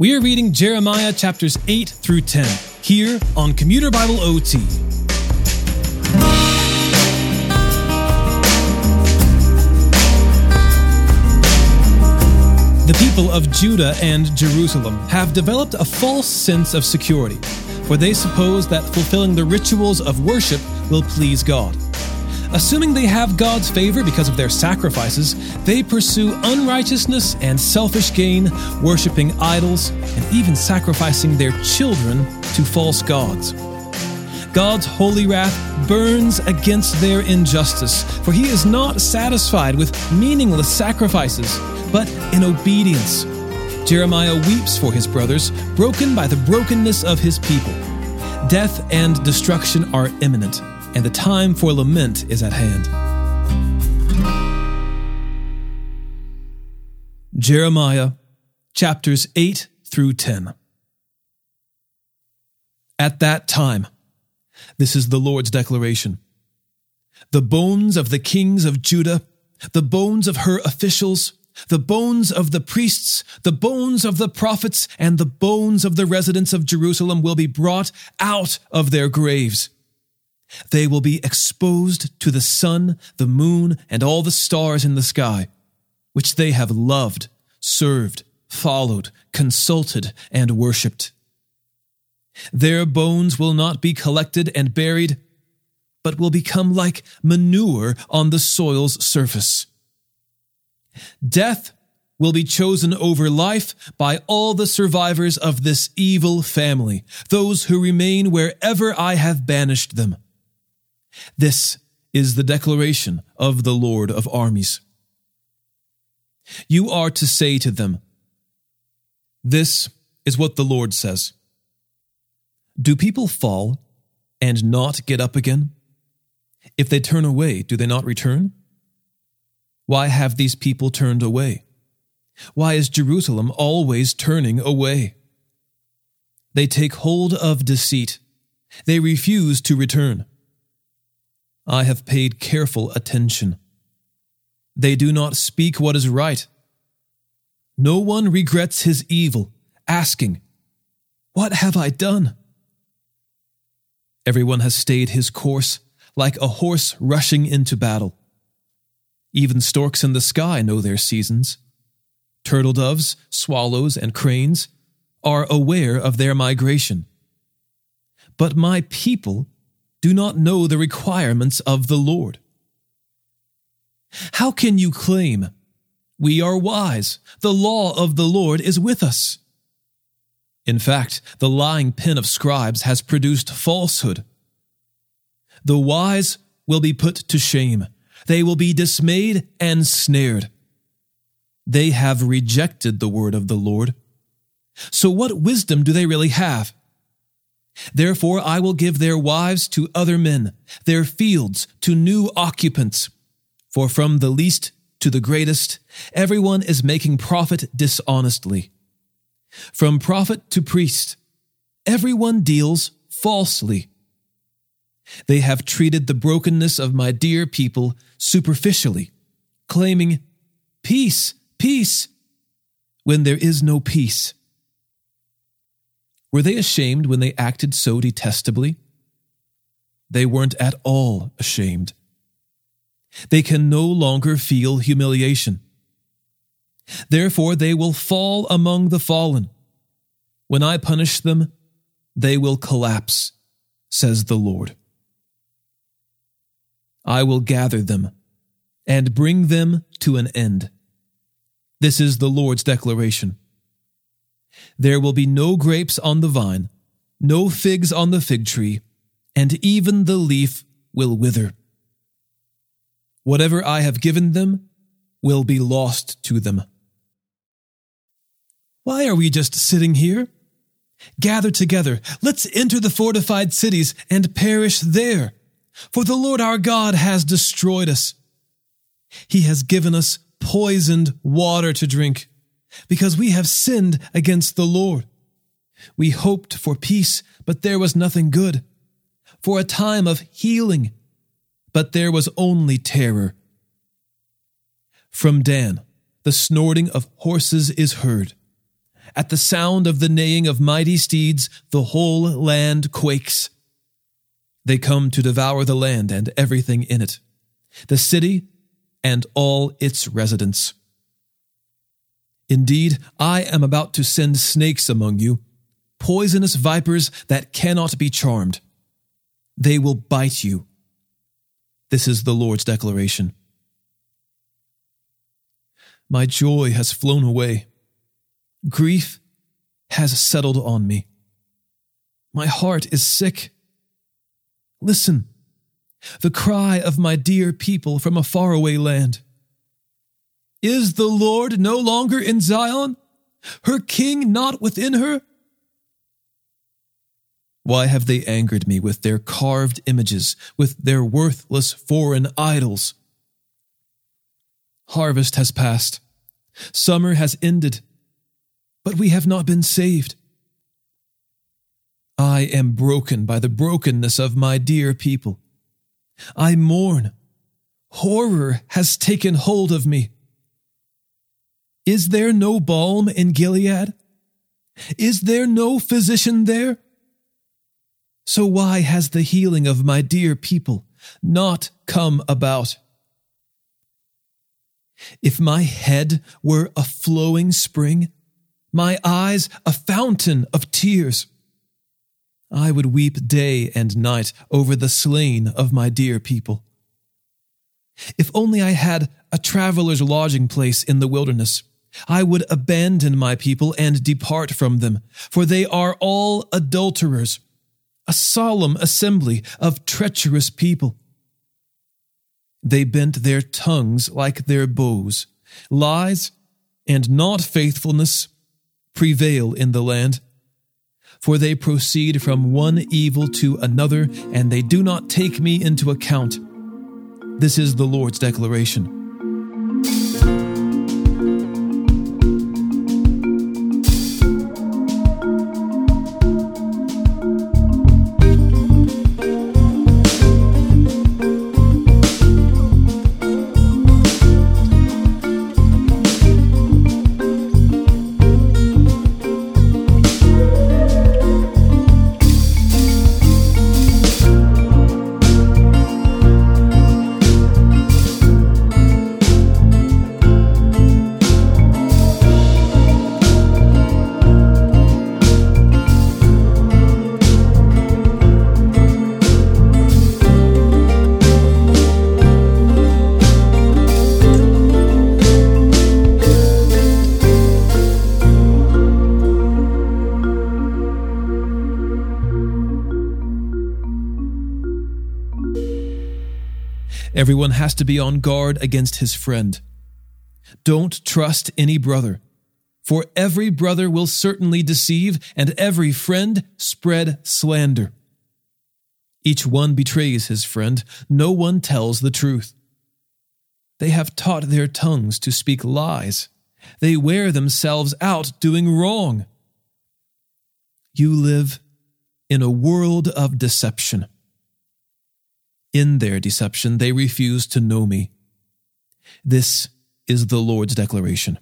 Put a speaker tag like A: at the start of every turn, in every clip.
A: We are reading Jeremiah chapters 8 through 10 here on Commuter Bible OT. The people of Judah and Jerusalem have developed a false sense of security, for they suppose that fulfilling the rituals of worship will please God. Assuming they have God's favor because of their sacrifices, they pursue unrighteousness and selfish gain, worshiping idols, and even sacrificing their children to false gods. God's holy wrath burns against their injustice, for he is not satisfied with meaningless sacrifices, but in obedience. Jeremiah weeps for his brothers, broken by the brokenness of his people. Death and destruction are imminent and the time for lament is at hand. Jeremiah chapters 8 through 10. At that time, this is the Lord's declaration. The bones of the kings of Judah, the bones of her officials, the bones of the priests, the bones of the prophets, and the bones of the residents of Jerusalem will be brought out of their graves. They will be exposed to the sun, the moon, and all the stars in the sky, which they have loved, served, followed, consulted, and worshipped. Their bones will not be collected and buried, but will become like manure on the soil's surface. Death will be chosen over life by all the survivors of this evil family, those who remain wherever I have banished them. This is the declaration of the Lord of armies. You are to say to them, This is what the Lord says. Do people fall and not get up again? If they turn away, do they not return? Why have these people turned away? Why is Jerusalem always turning away? They take hold of deceit. They refuse to return. I have paid careful attention. They do not speak what is right. No one regrets his evil, asking, What have I done? Everyone has stayed his course like a horse rushing into battle. Even storks in the sky know their seasons. Turtle doves, swallows, and cranes are aware of their migration. But my people do not know the requirements of the Lord. How can you claim, We are wise, the law of the Lord is with us? In fact, the lying pen of scribes has produced falsehood. The wise will be put to shame, they will be dismayed and snared. They have rejected the word of the Lord. So, what wisdom do they really have? Therefore, I will give their wives to other men, their fields to new occupants. For from the least to the greatest, everyone is making profit dishonestly. From prophet to priest, everyone deals falsely. They have treated the brokenness of my dear people superficially, claiming peace, peace, when there is no peace. Were they ashamed when they acted so detestably? They weren't at all ashamed. They can no longer feel humiliation. Therefore, they will fall among the fallen. When I punish them, they will collapse, says the Lord. I will gather them and bring them to an end. This is the Lord's declaration. There will be no grapes on the vine, no figs on the fig tree, and even the leaf will wither. Whatever I have given them will be lost to them. Why are we just sitting here? Gather together, let's enter the fortified cities and perish there. For the Lord our God has destroyed us. He has given us poisoned water to drink because we have sinned against the Lord. We hoped for peace, but there was nothing good, for a time of healing, but there was only terror. From Dan, the snorting of horses is heard, At the sound of the neighing of mighty steeds, the whole land quakes. They come to devour the land and everything in it, the city and all its residents. Indeed, I am about to send snakes among you, poisonous vipers that cannot be charmed. They will bite you. This is the Lord's declaration. My joy has flown away. Grief has settled on me. My heart is sick. Listen, the cry of my dear people from a faraway land. Is the Lord no longer in Zion? Her king not within her? Why have they angered me with their carved images, with their worthless foreign idols? Harvest has passed. Summer has ended. But we have not been saved. I am broken by the brokenness of my dear people. I mourn. Horror has taken hold of me. Is there no balm in Gilead? Is there no physician there? So why has the healing of my dear people not come about? If my head were a flowing spring, my eyes a fountain of tears, I would weep day and night over the slain of my dear people. If only I had a traveler's lodging place in the wilderness, I would abandon my people and depart from them, for they are all adulterers, a solemn assembly of treacherous people. They bent their tongues like their bows. Lies and not faithfulness prevail in the land. For they proceed from one evil to another, and they do not take me into account. This is the Lord's declaration. Everyone has to be on guard against his friend. Don't trust any brother, for every brother will certainly deceive, and every friend spread slander. Each one betrays his friend, no one tells the truth. They have taught their tongues to speak lies. They wear themselves out doing wrong. You live in a world of deception. In their deception, they refuse to know me. This is the Lord's declaration.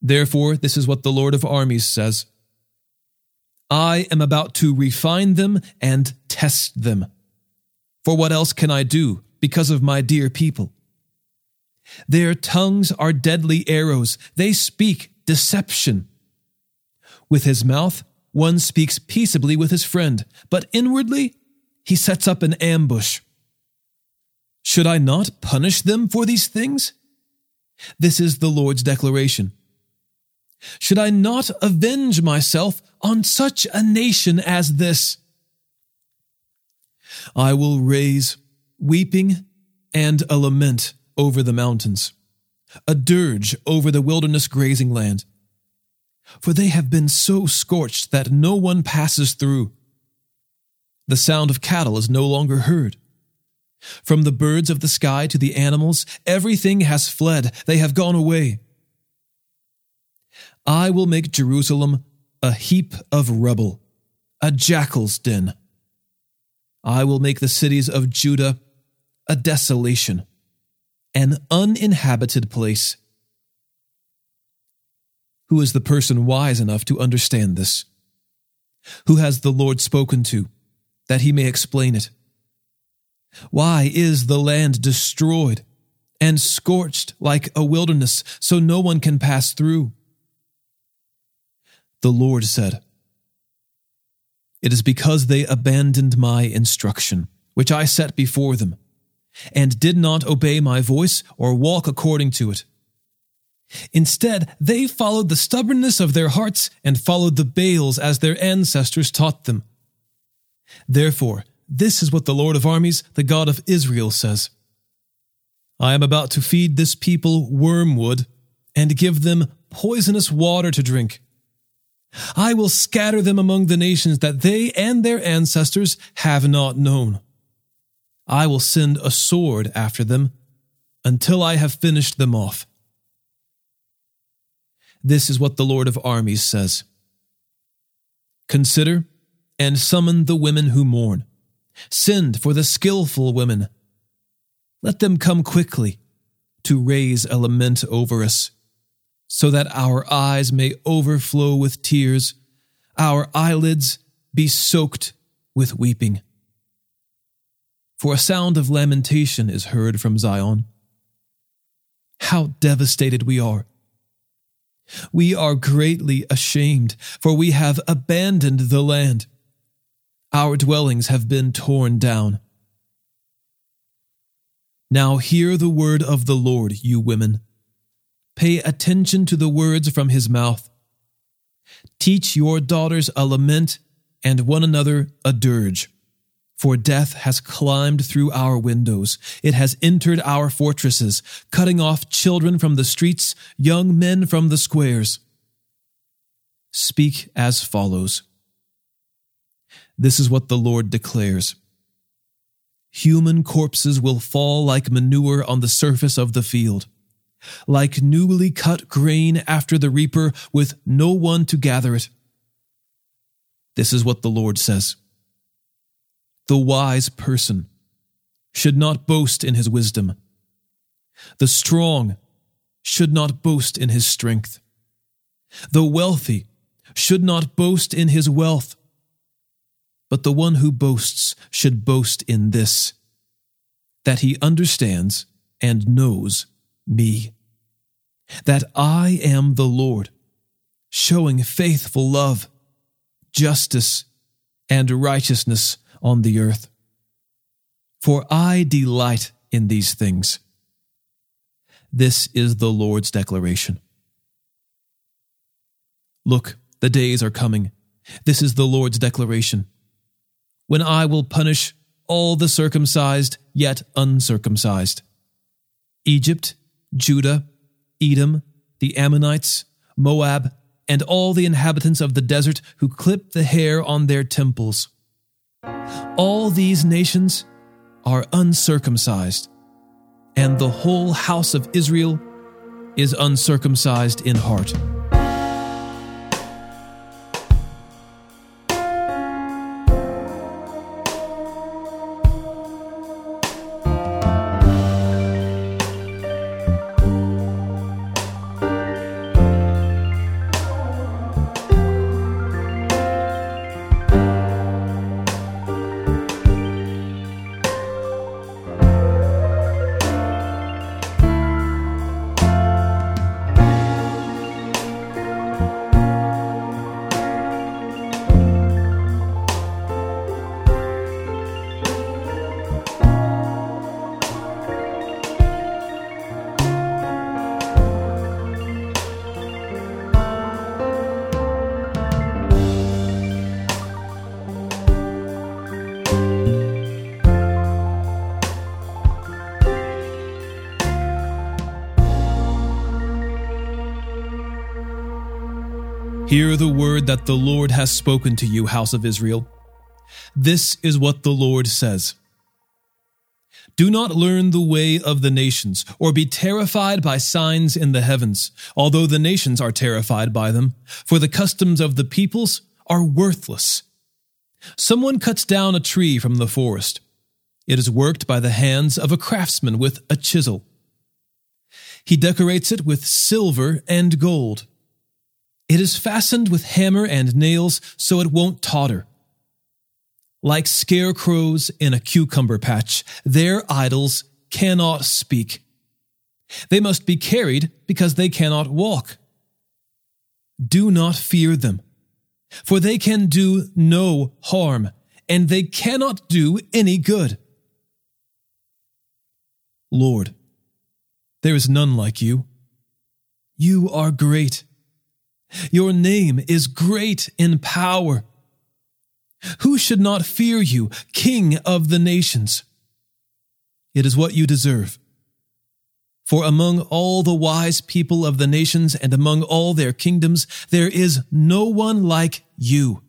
A: Therefore, this is what the Lord of armies says I am about to refine them and test them. For what else can I do because of my dear people? Their tongues are deadly arrows, they speak deception. With his mouth, one speaks peaceably with his friend, but inwardly he sets up an ambush. Should I not punish them for these things? This is the Lord's declaration. Should I not avenge myself on such a nation as this? I will raise weeping and a lament over the mountains, a dirge over the wilderness grazing land. For they have been so scorched that no one passes through. The sound of cattle is no longer heard. From the birds of the sky to the animals, everything has fled. They have gone away. I will make Jerusalem a heap of rubble, a jackal's den. I will make the cities of Judah a desolation, an uninhabited place. Who is the person wise enough to understand this? Who has the Lord spoken to, that he may explain it? Why is the land destroyed and scorched like a wilderness, so no one can pass through? The Lord said, It is because they abandoned my instruction, which I set before them, and did not obey my voice or walk according to it. Instead, they followed the stubbornness of their hearts and followed the Baals as their ancestors taught them. Therefore, this is what the Lord of armies, the God of Israel, says I am about to feed this people wormwood and give them poisonous water to drink. I will scatter them among the nations that they and their ancestors have not known. I will send a sword after them until I have finished them off. This is what the Lord of armies says Consider and summon the women who mourn. Send for the skillful women. Let them come quickly to raise a lament over us, so that our eyes may overflow with tears, our eyelids be soaked with weeping. For a sound of lamentation is heard from Zion. How devastated we are! We are greatly ashamed, for we have abandoned the land. Our dwellings have been torn down. Now hear the word of the Lord, you women. Pay attention to the words from his mouth. Teach your daughters a lament and one another a dirge. For death has climbed through our windows. It has entered our fortresses, cutting off children from the streets, young men from the squares. Speak as follows This is what the Lord declares Human corpses will fall like manure on the surface of the field, like newly cut grain after the reaper, with no one to gather it. This is what the Lord says. The wise person should not boast in his wisdom. The strong should not boast in his strength. The wealthy should not boast in his wealth. But the one who boasts should boast in this that he understands and knows me. That I am the Lord, showing faithful love, justice, and righteousness on the earth. For I delight in these things. This is the Lord's declaration. Look, the days are coming. This is the Lord's declaration. When I will punish all the circumcised yet uncircumcised Egypt, Judah, Edom, the Ammonites, Moab, and all the inhabitants of the desert who clip the hair on their temples all these nations are uncircumcised, and the whole house of Israel is uncircumcised in heart. Hear the word that the Lord has spoken to you, house of Israel. This is what the Lord says. Do not learn the way of the nations, or be terrified by signs in the heavens, although the nations are terrified by them, for the customs of the peoples are worthless. Someone cuts down a tree from the forest. It is worked by the hands of a craftsman with a chisel. He decorates it with silver and gold It is fastened with hammer and nails so it won't totter. Like scarecrows in a cucumber patch, their idols cannot speak. They must be carried because they cannot walk. Do not fear them, for they can do no harm, and they cannot do any good. Lord, there is none like you. You are great. Your name is great in power. Who should not fear you, King of the nations? It is what you deserve. For among all the wise people of the nations and among all their kingdoms, there is no one like you.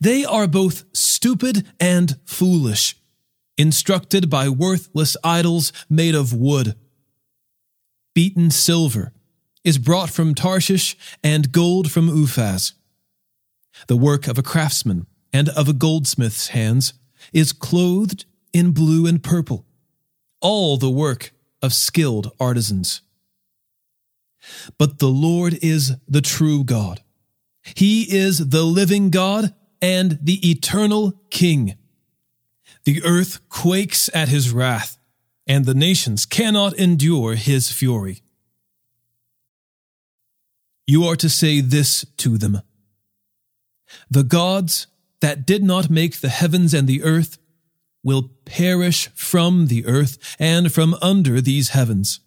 A: They are both stupid and foolish, instructed by worthless idols made of wood. Beaten silver is brought from Tarshish and gold from Uphaz. The work of a craftsman and of a goldsmith's hands is clothed in blue and purple, all the work of skilled artisans. But the Lord is the true God. He is the living God and the eternal King. The earth quakes at his wrath, and the nations cannot endure his fury. You are to say this to them The gods that did not make the heavens and the earth will perish from the earth and from under these heavens.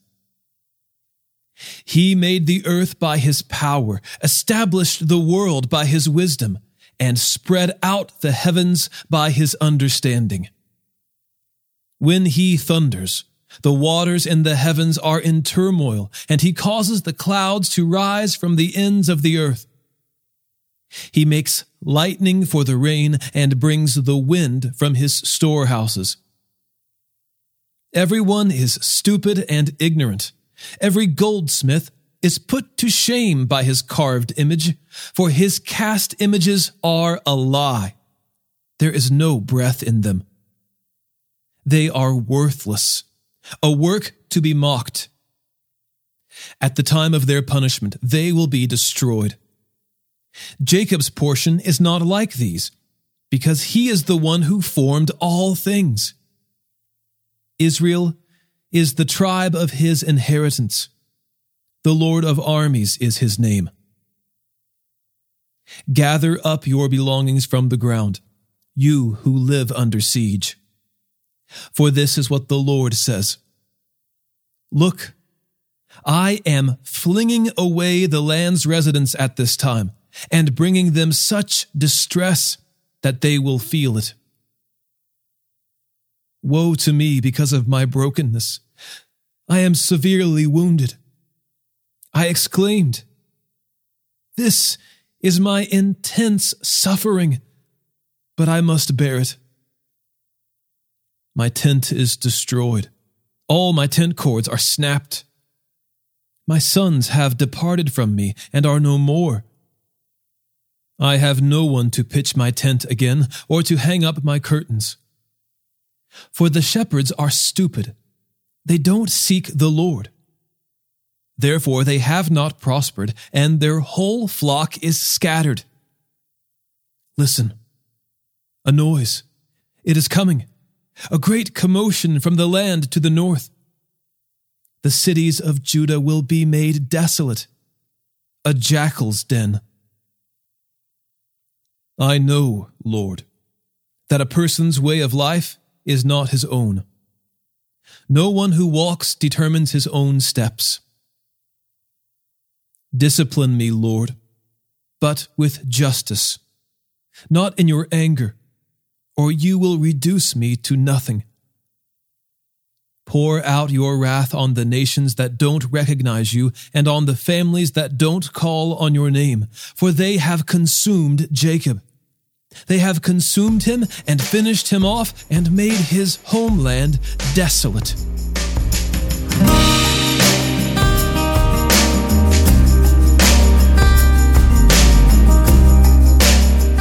A: He made the earth by his power, established the world by his wisdom, and spread out the heavens by his understanding. When he thunders, the waters in the heavens are in turmoil, and he causes the clouds to rise from the ends of the earth. He makes lightning for the rain and brings the wind from his storehouses. Everyone is stupid and ignorant. Every goldsmith is put to shame by his carved image, for his cast images are a lie. There is no breath in them. They are worthless, a work to be mocked. At the time of their punishment, they will be destroyed. Jacob's portion is not like these, because he is the one who formed all things. Israel is the tribe of his inheritance. The Lord of armies is his name. Gather up your belongings from the ground, you who live under siege. For this is what the Lord says Look, I am flinging away the land's residents at this time and bringing them such distress that they will feel it. Woe to me because of my brokenness. I am severely wounded. I exclaimed, This is my intense suffering, but I must bear it. My tent is destroyed. All my tent cords are snapped. My sons have departed from me and are no more. I have no one to pitch my tent again or to hang up my curtains. For the shepherds are stupid. They don't seek the Lord. Therefore they have not prospered, and their whole flock is scattered. Listen, a noise. It is coming. A great commotion from the land to the north. The cities of Judah will be made desolate, a jackal's den. I know, Lord, that a person's way of life is not his own. No one who walks determines his own steps. Discipline me, Lord, but with justice, not in your anger, or you will reduce me to nothing. Pour out your wrath on the nations that don't recognize you and on the families that don't call on your name, for they have consumed Jacob they have consumed him and finished him off and made his homeland desolate.